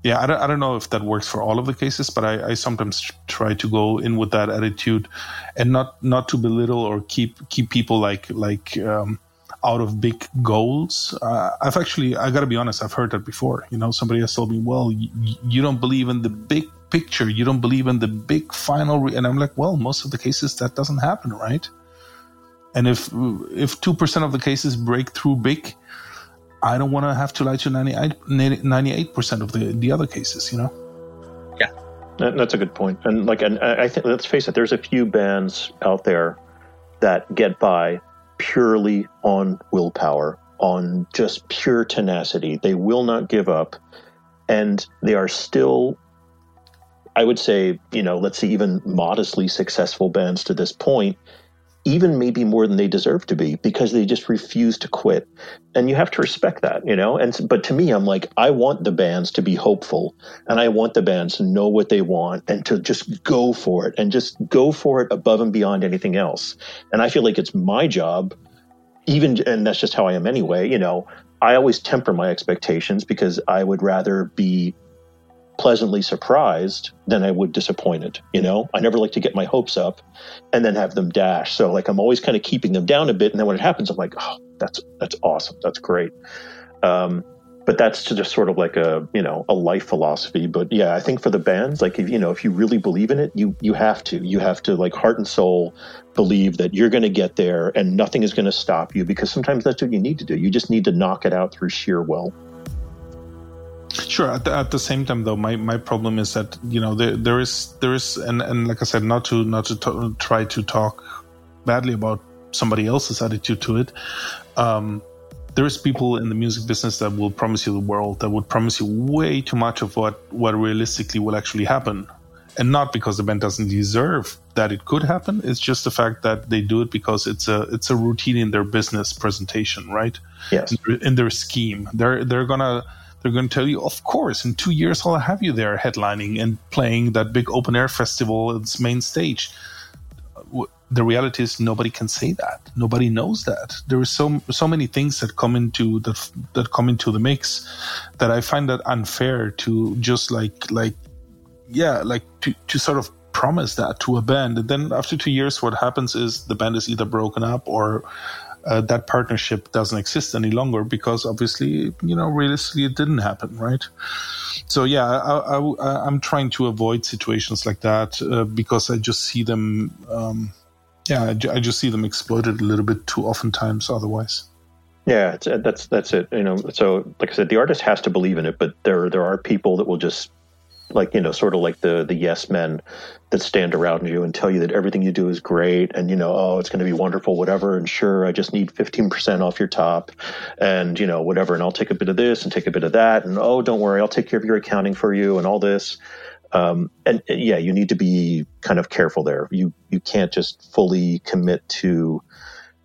yeah, I don't, I don't know if that works for all of the cases, but I, I sometimes try to go in with that attitude, and not not to belittle or keep keep people like like um, out of big goals. Uh, I've actually, I got to be honest, I've heard that before. You know, somebody has told me, "Well, y- you don't believe in the big picture, you don't believe in the big final," re-. and I'm like, "Well, most of the cases that doesn't happen, right?" And if if two percent of the cases break through big, I don't want to have to lie to 98 percent of the the other cases. You know. Yeah, that's a good point. And like, and I think let's face it, there's a few bands out there that get by purely on willpower, on just pure tenacity. They will not give up, and they are still. I would say, you know, let's see, even modestly successful bands to this point, even maybe more than they deserve to be because they just refuse to quit. And you have to respect that you know? And but to me i'm like i want the bands to be hopeful and i want the bands to know what they want and to just go for it and just go for it above and beyond anything else. And i feel like it's my job even and that's just how i am anyway you know? I always temper my expectations because i would rather be pleasantly surprised than I would disappointed. You know, I never like to get my hopes up and then have them dash. So like I'm always kind of keeping them down a bit, and then when it happens, I'm like, oh, that's that's awesome, that's great. Um, but that's just sort of like a you know a life philosophy. But yeah, I think for the bands, like if you know if you really believe in it, you you have to you have to like heart and soul believe that you're going to get there and nothing is going to stop you because sometimes that's what you need to do. You just need to knock it out through sheer will. Sure. At the, at the same time, though, my, my problem is that you know there there is there is and, and like I said, not to not to t- try to talk badly about somebody else's attitude to it. Um, there is people in the music business that will promise you the world, that would promise you way too much of what what realistically will actually happen, and not because the band doesn't deserve that it could happen. It's just the fact that they do it because it's a it's a routine in their business presentation, right? Yes. In their, in their scheme, they're they're gonna they're going to tell you, of course, in two years I'll have you there headlining and playing that big open air festival its main stage. The reality is nobody can say that. Nobody knows that. There are so so many things that come into that that come into the mix that I find that unfair to just like like yeah like to to sort of promise that to a band and then after two years what happens is the band is either broken up or uh, that partnership doesn't exist any longer because obviously, you know, realistically it didn't happen, right? So yeah, I, am trying to avoid situations like that uh, because I just see them, um, yeah, I, I, just see them exploited a little bit too often times otherwise. Yeah, that's that's it. You know, so like I said, the artist has to believe in it, but there there are people that will just like you know sort of like the the yes men that stand around you and tell you that everything you do is great and you know oh it's going to be wonderful whatever and sure i just need 15% off your top and you know whatever and i'll take a bit of this and take a bit of that and oh don't worry i'll take care of your accounting for you and all this. Um, and, and yeah you need to be kind of careful there. You you can't just fully commit to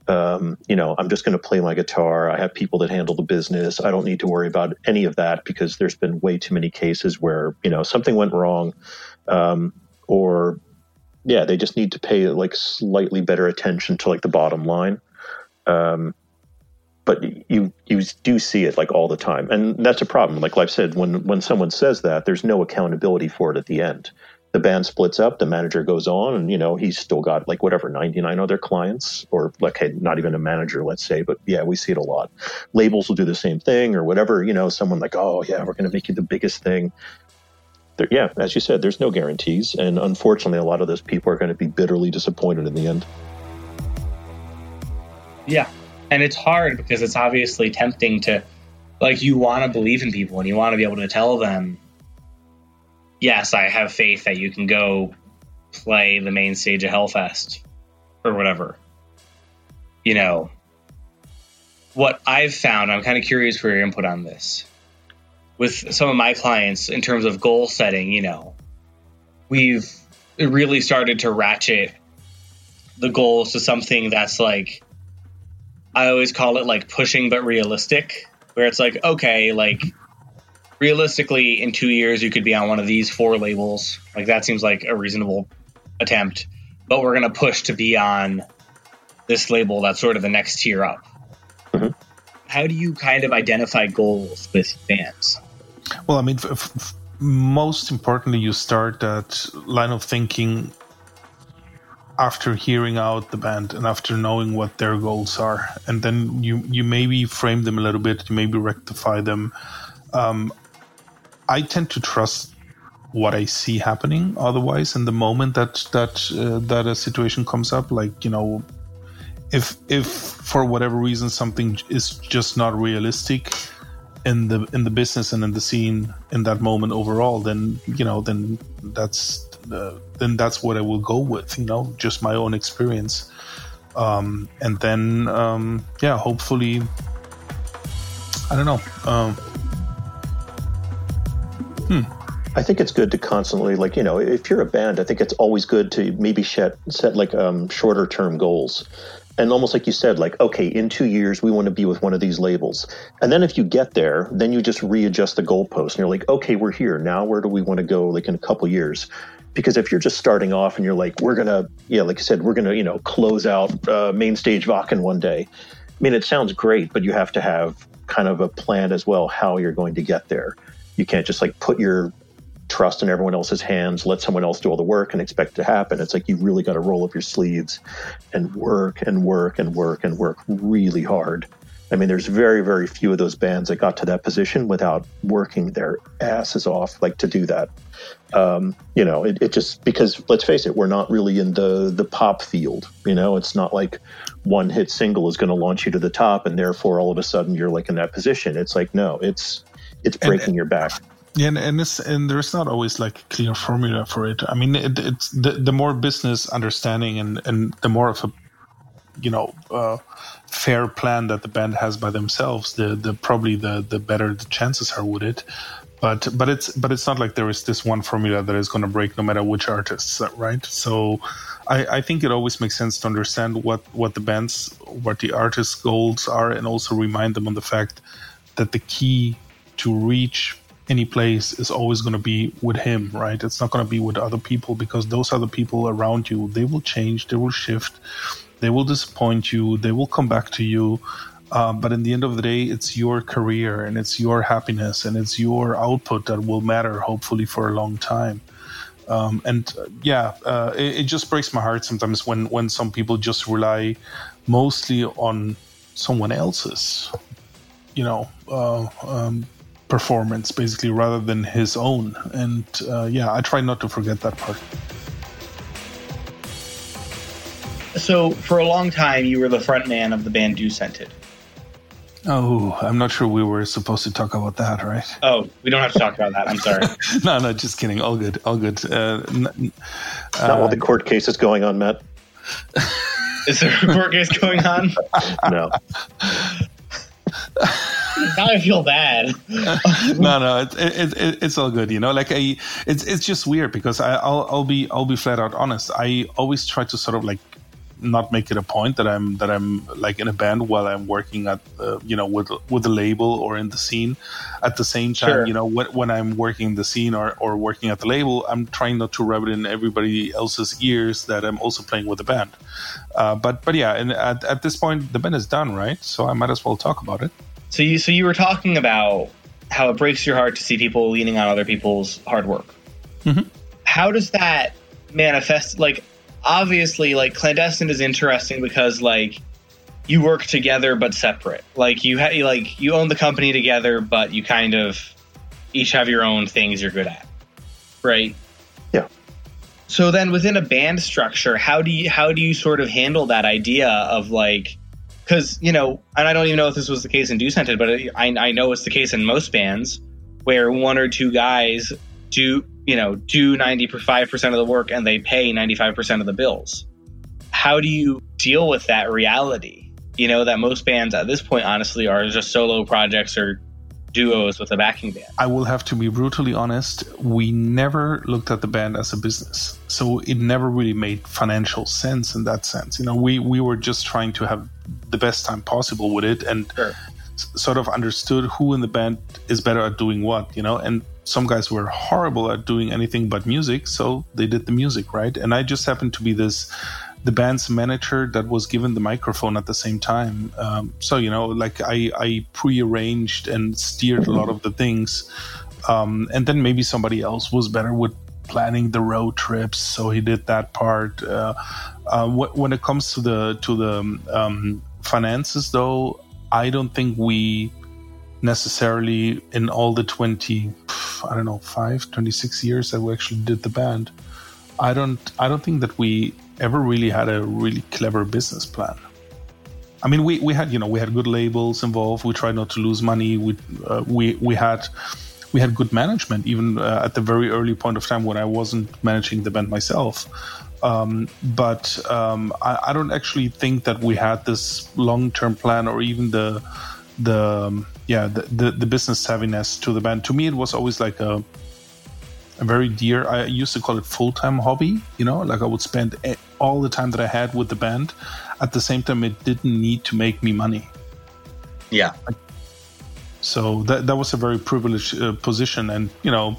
um, you know, I'm just going to play my guitar. I have people that handle the business. I don't need to worry about any of that because there's been way too many cases where, you know, something went wrong um, or, yeah, they just need to pay like slightly better attention to like the bottom line. Um, but you you do see it like all the time, and that's a problem. Like I've said, when when someone says that, there's no accountability for it at the end the band splits up, the manager goes on, and you know he's still got like whatever 99 other clients, or like hey, not even a manager, let's say, but yeah, we see it a lot. Labels will do the same thing, or whatever. You know, someone like, oh yeah, we're going to make you the biggest thing. There, yeah, as you said, there's no guarantees, and unfortunately, a lot of those people are going to be bitterly disappointed in the end. Yeah, and it's hard because it's obviously tempting to, like, you want to believe in people and you want to be able to tell them yes, I have faith that you can go play the main stage of Hellfest or whatever. You know, what I've found, I'm kind of curious for your input on this. With some of my clients, in terms of goal setting, you know, we've really started to ratchet the goals to something that's like, I always call it like pushing but realistic, where it's like, okay, like realistically, in two years, you could be on one of these four labels. Like that seems like a reasonable attempt. But we're going to push to be on this label that's sort of the next tier up. Mm-hmm. How do you kind of identify goals with bands? Well, I mean, f- f- most importantly, you start that line of thinking after hearing out the band and after knowing what their goals are, and then you you maybe frame them a little bit, you maybe rectify them. Um, I tend to trust what I see happening. Otherwise, in the moment that that uh, that a situation comes up, like you know, if if for whatever reason something is just not realistic in the in the business and in the scene in that moment overall, then you know, then that's uh, then that's what I will go with. You know, just my own experience, um, and then um, yeah, hopefully, I don't know. Um, Hmm. I think it's good to constantly, like, you know, if you're a band, I think it's always good to maybe set, set like um, shorter term goals. And almost like you said, like, okay, in two years, we want to be with one of these labels. And then if you get there, then you just readjust the goalpost and you're like, okay, we're here. Now, where do we want to go, like, in a couple years? Because if you're just starting off and you're like, we're to, yeah, like I said, we're to, you know, close out uh, main stage Wacken one day. I mean, it sounds great, but you have to have kind of a plan as well how you're going to get there. You can't just like put your trust in everyone else's hands, let someone else do all the work and expect it to happen. It's like you really got to roll up your sleeves and work and work and work and work really hard. I mean, there's very, very few of those bands that got to that position without working their asses off, like to do that. Um, you know, it, it just because let's face it, we're not really in the the pop field. You know, it's not like one hit single is going to launch you to the top, and therefore all of a sudden you're like in that position. It's like no, it's it's breaking and, your back. Yeah, and and, and there's not always like a clear formula for it. I mean, it, it's the the more business understanding and and the more of a you know uh, fair plan that the band has by themselves, the the probably the the better the chances are with it. But but it's but it's not like there is this one formula that is going to break no matter which artists, right? So. I, I think it always makes sense to understand what, what the band's, what the artist's goals are, and also remind them on the fact that the key to reach any place is always going to be with him, right? It's not going to be with other people because those other people around you, they will change, they will shift, they will disappoint you, they will come back to you. Uh, but in the end of the day, it's your career and it's your happiness and it's your output that will matter, hopefully, for a long time. Um, and uh, yeah, uh, it, it, just breaks my heart sometimes when when some people just rely mostly on someone else's, you know, uh, um, performance basically rather than his own and uh, yeah i try not to forget that part so for a long time you were the front man of the band Dew-Scented Oh, I'm not sure we were supposed to talk about that, right? Oh, we don't have to talk about that. I'm sorry. no, no, just kidding. All good, all good. Uh, n- Not while the court case is going on, Matt. Is there a court case going on? No. Now I feel bad. no, no, it, it, it, it's all good. You know, like I, it's it's just weird because I, I'll I'll be I'll be flat out honest. I always try to sort of like not make it a point that I'm that I'm like in a band while I'm working at uh, you know with with the label or in the scene. At the same time, Sure. you know when, when I'm working the scene or or working at the label, I'm trying not to rub it in everybody else's ears that I'm also playing with the band. Uh, but but yeah, and at, at this point the band is done, right? So I might as well talk about it. So you so you were talking about how it breaks your heart to see people leaning on other people's hard work. Mhm. How does that manifest? Like, obviously, like clandestine is interesting because like you work together but separate. Like you ha- like you own the company together, but you kind of each have your own things you're good at, right? Yeah. So then, within a band structure, how do you how do you sort of handle that idea of like because you know, and I don't even know if this was the case in Dew-Scented, but I, I know it's the case in most bands where one or two guys do you know do ninety five percent of the work and they pay ninety five percent of the bills. How do you deal with that reality? You know that most bands at this point, honestly, are just solo projects or duos with a backing band. I will have to be brutally honest. We never looked at the band as a business, so it never really made financial sense in that sense. You know, we we were just trying to have the best time possible with it, and Sure. Sort of understood who in the band is better at doing what. You know, and some guys were horrible at doing anything but music, so they did the music, right? And I just happened to be this the band's manager that was given the microphone at the same time. Um, so you know, like I, I pre-arranged and steered a lot of the things, um, and then maybe somebody else was better with planning the road trips, so he did that part. Uh, uh, wh- when it comes to the to the um, finances, though, I don't think we necessarily in all the 20 i don't know 5 26 years that we actually did the band i don't i don't think that we ever really had a really clever business plan. I mean we, we had you know we had good labels involved. We tried not to lose money. We uh, we we had we had good management even uh, at the very early point of time when i wasn't managing the band myself um, but um, I, I don't actually think that we had this long-term plan or even the the um, yeah the, the the business savviness to the band. To me it was always like a a very dear i used to call it full-time hobby you know like i would spend all the time that i had with the band. At the same time it didn't need to make me money. Yeah. So that that was a very privileged uh, position, and you know,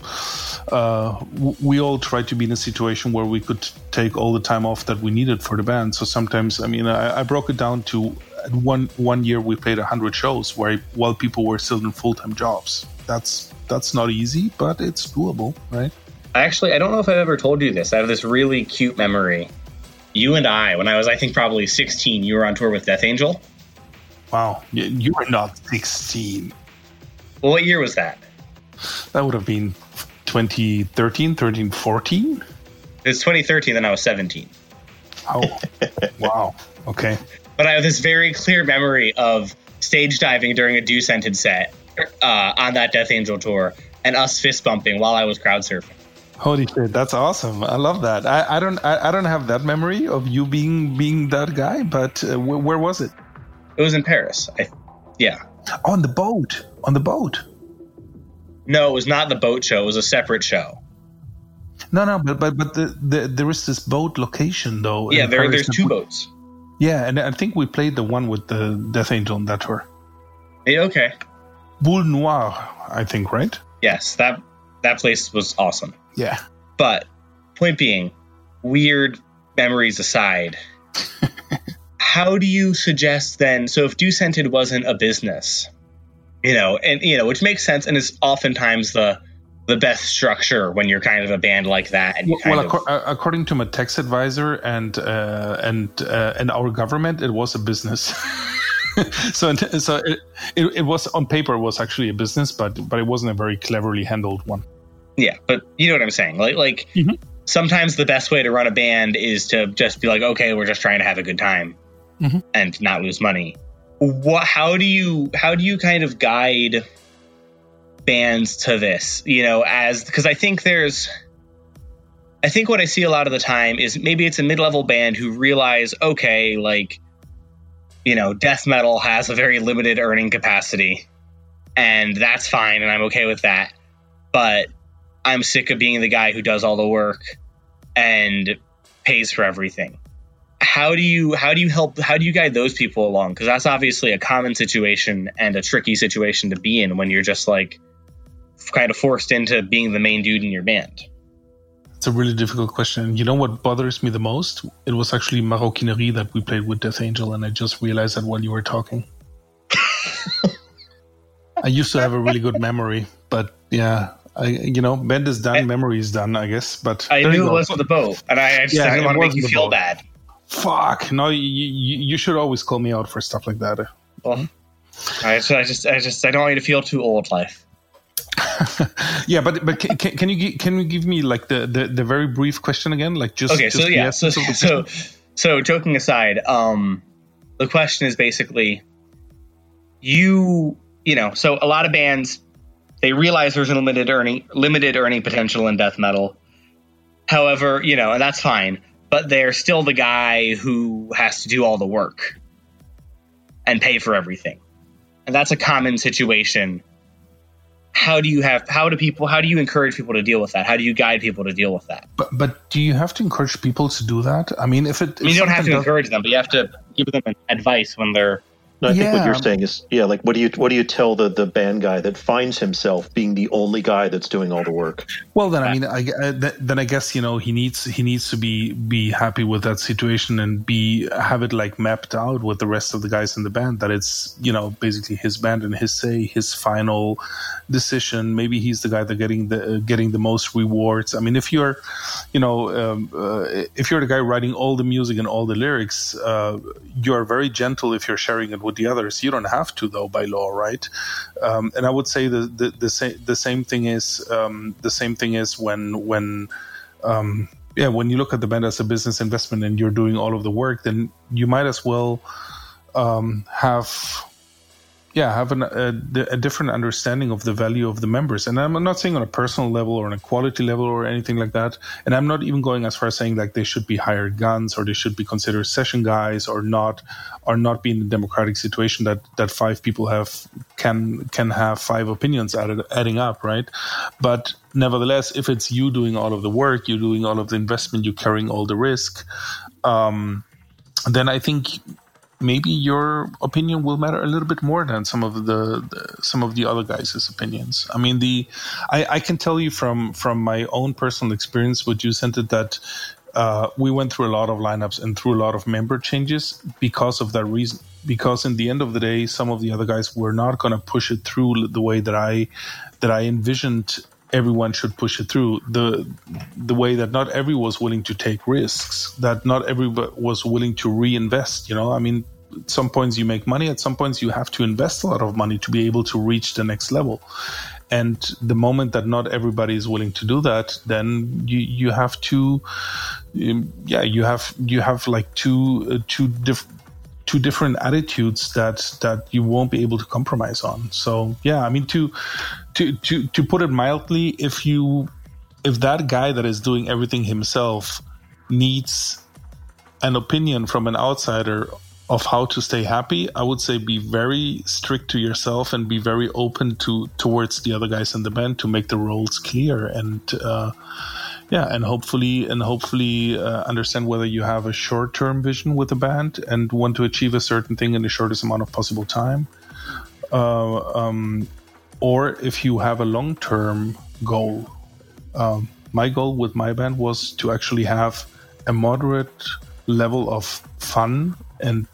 uh, w- we all tried to be in a situation where we could take all the time off that we needed for the band. So sometimes, I mean, I, I broke it down to one one year we played hundred shows, where while people were still in full time jobs. That's that's not easy, but it's doable, right? I actually, I don't know if I've ever told you this. I have this really cute memory. You and I, when I was, I think, probably 16, you were on tour with Death Angel. Wow, you, you were not sixteen. Well, what year was that? That would have been 2013, 13, 14. It was 2013, then I was 17. Oh, wow. Okay. But I have this very clear memory of stage diving during a Dew-Scented set uh, on that Death Angel tour and us fist bumping while I was crowd surfing. Holy shit, that's awesome! I love that. I, I don't I, I don't have that memory of you being being that guy, but uh, wh- where was it? It was in Paris. I, yeah. On the boat. On the boat. No, it was not the boat show. It was a separate show. No, no, but but but the, the, there is this boat location though. Yeah, there, there's two we- boats. Yeah, and I think we played the one with the Death Angel on that tour. Yeah, okay. Boule Noire, I think, right? Yes, that that place was awesome. Yeah. But point being, weird memories aside, how do you suggest then? So if Dew-Scented wasn't a business, you know, and you know, which makes sense and is oftentimes the the best structure when you're kind of a band like that. And Well, kind of, uh, according to my tax advisor and uh, and uh, and our government, it was a business. so so it, it, it was on paper it was actually a business, but but it wasn't a very cleverly handled one. yeah, but you know what I'm saying. Like like Mhm. sometimes the best way to run a band is to just be like, okay, we're just trying to have a good time Mhm. and not lose money. what how do you how do you kind of guide bands to this you know as because i think there's i think what i see a lot of the time is maybe it's a mid-level band who realize okay like you know death metal has a very limited earning capacity and that's fine and i'm okay with that but i'm sick of being the guy who does all the work and pays for everything how do you how do you help how do you guide those people along because that's obviously a common situation and a tricky situation to be in when you're just like kind of forced into being the main dude in your band it's a really difficult question you know what bothers me the most it was actually maroquinerie that we played with death angel and i just realized that while you were talking i used to have a really good memory but yeah I, you know, bend is done, I, memory is done, I guess. But I knew it wasn't the boat, and I, I just yeah, didn't want to make you feel boat. bad. Fuck no! You, you, you should always call me out for stuff like that. Well, I just, I just, I just, I don't want you to feel too old, Leif. yeah, but but can, can, you can you give me like the, the the very brief question again? Like just okay. Just so yeah, so so so joking aside, um, the question is basically you you know so a lot of bands they realize there's a limited earning limited earning potential in death metal. However, you know, and that's fine but they're still the guy who has to do all the work and pay for everything. And that's a common situation. How do you have how do people how do you encourage people to deal with that? How do you guide people to deal with that? But but do you have to encourage people to do that? I mean if it I mean, you don't have to encourage them, but you have to give them advice when they're no, I yeah. think what you're saying is, yeah, like what do you what do you tell the the band guy that finds himself being the only guy that's doing all the work? Well, then I mean, I, I, then I guess you know he needs he needs to be be happy with that situation and be have it like mapped out with the rest of the guys in the band that it's you know basically his band and his say his final decision. Maybe he's the guy that getting the uh, getting the most rewards. I mean, if you're, you know, um, uh, if you're the guy writing all the music and all the lyrics, uh, you are very gentle if you're sharing it with with the others. You don't have to though by law, right? Um, and I would say the the, the same the same thing is um, the same thing is when when um, yeah when you look at the band as a business investment and you're doing all of the work, then you might as well um, have yeah have an, a, a, different understanding of the value of the members and i'm not saying on a personal level or on a quality level or anything like that and i'm not even going as far as saying like they should be hired guns or they should be considered session guys or not or not be in a democratic situation that that five people have can can have five opinions added, adding up right but nevertheless if it's you doing all of the work you're doing all of the investment you're carrying all the risk um, then i think maybe your opinion will matter a little bit more than some of the, the some of the other guys' opinions. I mean, the I, I, can tell you from from my own personal experience with you it that uh, we went through a lot of lineups and through a lot of member changes because of that reason. Because in the end of the day, some of the other guys were not going to push it through the way that I that I envisioned everyone should push it through. The the way that not everyone was willing to take risks that not everyone was willing to reinvest you know? I mean at some points you make money at some points you have to invest a lot of money to be able to reach the next level and the moment that not everybody is willing to do that then you you have to um, yeah you have you have like two uh, two different two different attitudes that that you won't be able to compromise on. So yeah, I mean to to to to put it mildly, if you if that guy that is doing everything himself needs an opinion from an outsider of how to stay happy, I would say be very strict to yourself and be very open to towards the other guys in the band to make the roles clear and uh, yeah, and hopefully and hopefully uh, understand whether you have a short term vision with the band and want to achieve a certain thing in the shortest amount of possible time, uh, um, or if you have a long term goal. Um, my goal with my band was to actually have a moderate level of fun and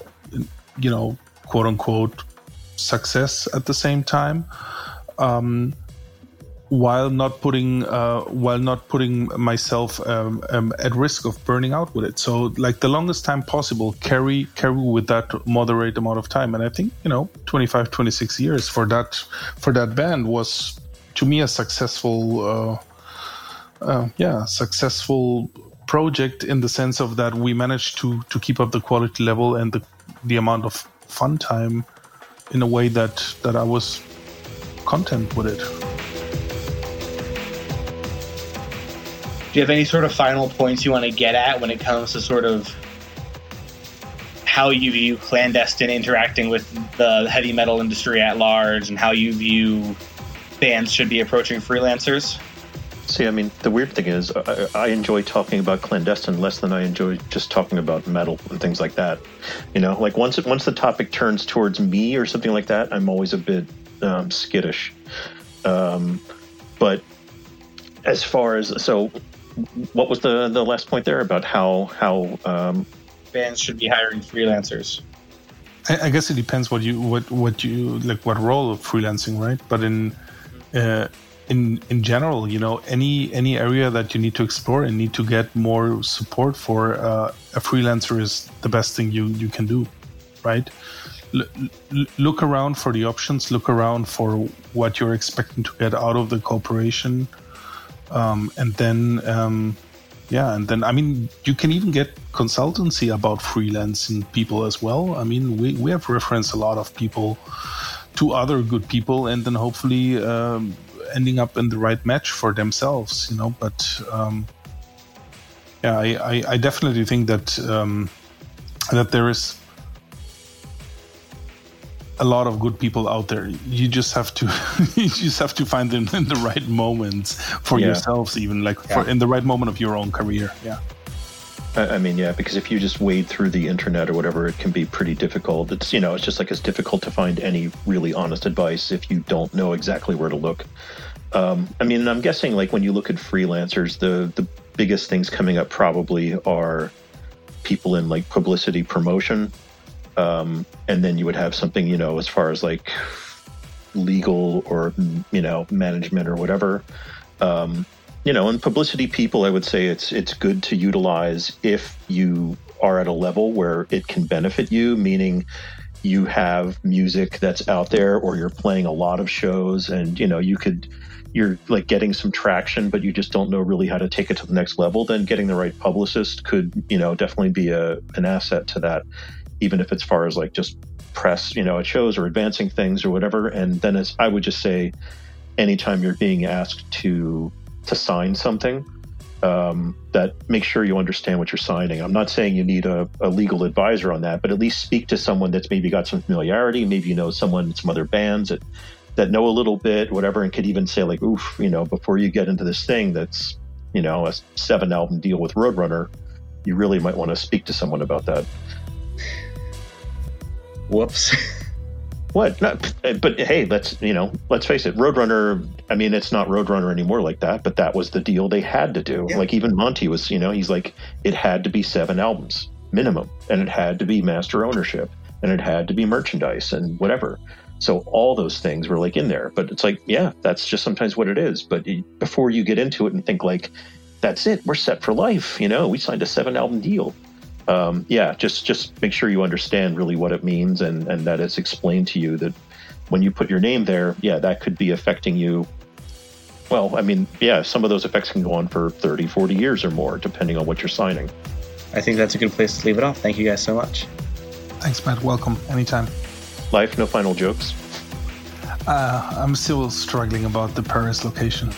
you know quote unquote success at the same time um, while not putting uh, while not putting myself um, um, at risk of burning out with it. So like the longest time possible carry carry with that moderate amount of time. And i think you know 25 26 years for that for that band was to me a successful uh, uh, yeah successful project in the sense of that we managed to to keep up the quality level and the the amount of fun time in a way that that I was content with it. Do you have any sort of final points you want to get at when it comes to sort of how you view clandestine interacting with the heavy metal industry at large and how you view bands should be approaching freelancers? See, I mean, the weird thing is, I, I, enjoy talking about clandestine less than I enjoy just talking about metal and things like that. You know, like once once the topic turns towards me or something like that, I'm always a bit um, skittish. Um, but as far as so, what was the the last point there about how how um, bands should be hiring freelancers? I, I guess it depends what you what what you like what role of freelancing, right? But in uh, in in general, you know, any any area that you need to explore and need to get more support for, uh, a freelancer is the best thing you you can do, right? L- look around for the options. Look around for what you're expecting to get out of the corporation, um, and then um, yeah, and then I mean, you can even get consultancy about freelancing people as well. I mean, we we have referenced a lot of people to other good people, and then hopefully. Um, ending up in the right match for themselves, you know. But um, yeah, I, I, I, definitely think that um, that there is a lot of good people out there. You just have to you just have to find them in the right moments for yeah. yourselves, even like yeah. for in the right moment of your own career. Yeah. I mean, yeah, because if you just wade through the internet or whatever, it can be pretty difficult. It's you know, it's just like it's difficult to find any really honest advice if you don't know exactly where to look. Um, I mean, I'm guessing like when you look at freelancers, the the biggest things coming up probably are people in like publicity promotion, um, and then you would have something you know as far as like legal or you know management or whatever. Um, you know, and publicity people, I would say it's it's good to utilize if you are at a level where it can benefit you, meaning you have music that's out there or you're playing a lot of shows and you know you could you're like getting some traction but you just don't know really how to take it to the next level then getting the right publicist could you know definitely be a an asset to that even if it's far as like just press you know at shows or advancing things or whatever. And then as i would just say anytime you're being asked to to sign something um, that make sure you understand what you're signing. I'm not saying you need a, a, legal advisor on that, but at least speak to someone that's maybe got some familiarity. Maybe you know someone, in some other bands that that know a little bit, whatever, and could even say like, "Oof," you know, before you get into this thing that's you know a seven album deal with Roadrunner, you really might want to speak to someone about that. Whoops. What? Not, but hey, let's you know, let's face it. Roadrunner. I mean, it's not Roadrunner anymore like that, but that was the deal they had to do. Yeah. Like even Monte was, you know, he's like, it had to be seven albums minimum, and it had to be master ownership, and it had to be merchandise and whatever. So all those things were like in there. But it's like, yeah, that's just sometimes what it is. But before you get into it and think like, that's it, we're set for life. You know, we signed a seven album deal um, yeah, just just make sure you understand really what it means and and that it's explained to you that when you put your name there, yeah, that could be affecting you. Well, I mean, yeah, some of those effects can go on for 30, 40 years or more, depending on what you're signing. I think that's a good place to leave it off. Thank you guys so much. Thanks, Matt. Welcome. Anytime. Leif, no final jokes. Uh, I'm still struggling about the Paris location.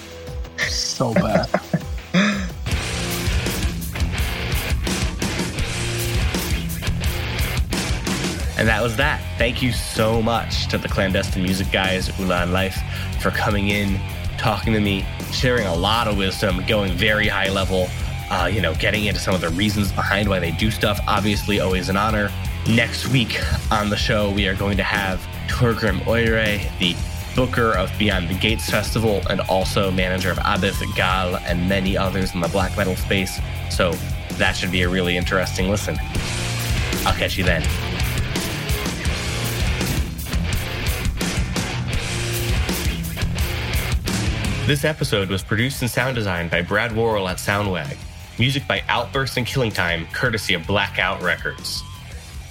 So bad. And that was that. Thank you so much to the clandestine music guys, Ula and Leif, for coming in, talking to me, sharing a lot of wisdom, going very high level, uh, you know, getting into some of the reasons behind why they do stuff. Obviously, always an honor. Next week on the show, we are going to have Torgrim Øyre, the booker of Beyond the Gates Festival and also manager of Abbath Gaahl and many others in the black metal space. So that should be a really interesting listen. I'll catch you then. This episode was produced and sound designed by Brad Worrell at Soundwag. Music by Outburst and Killing Time, courtesy of Blackout Records.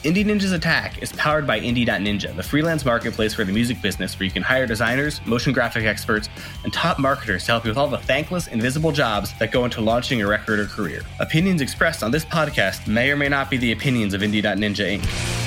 Indie Ninja's Attack is powered by Indie.Ninja, the freelance marketplace for the music business where you can hire designers, motion graphic experts, and top marketers to help you with all the thankless, invisible jobs that go into launching a record or career. Opinions expressed on this podcast may or may not be the opinions of Indie.Ninja Inc.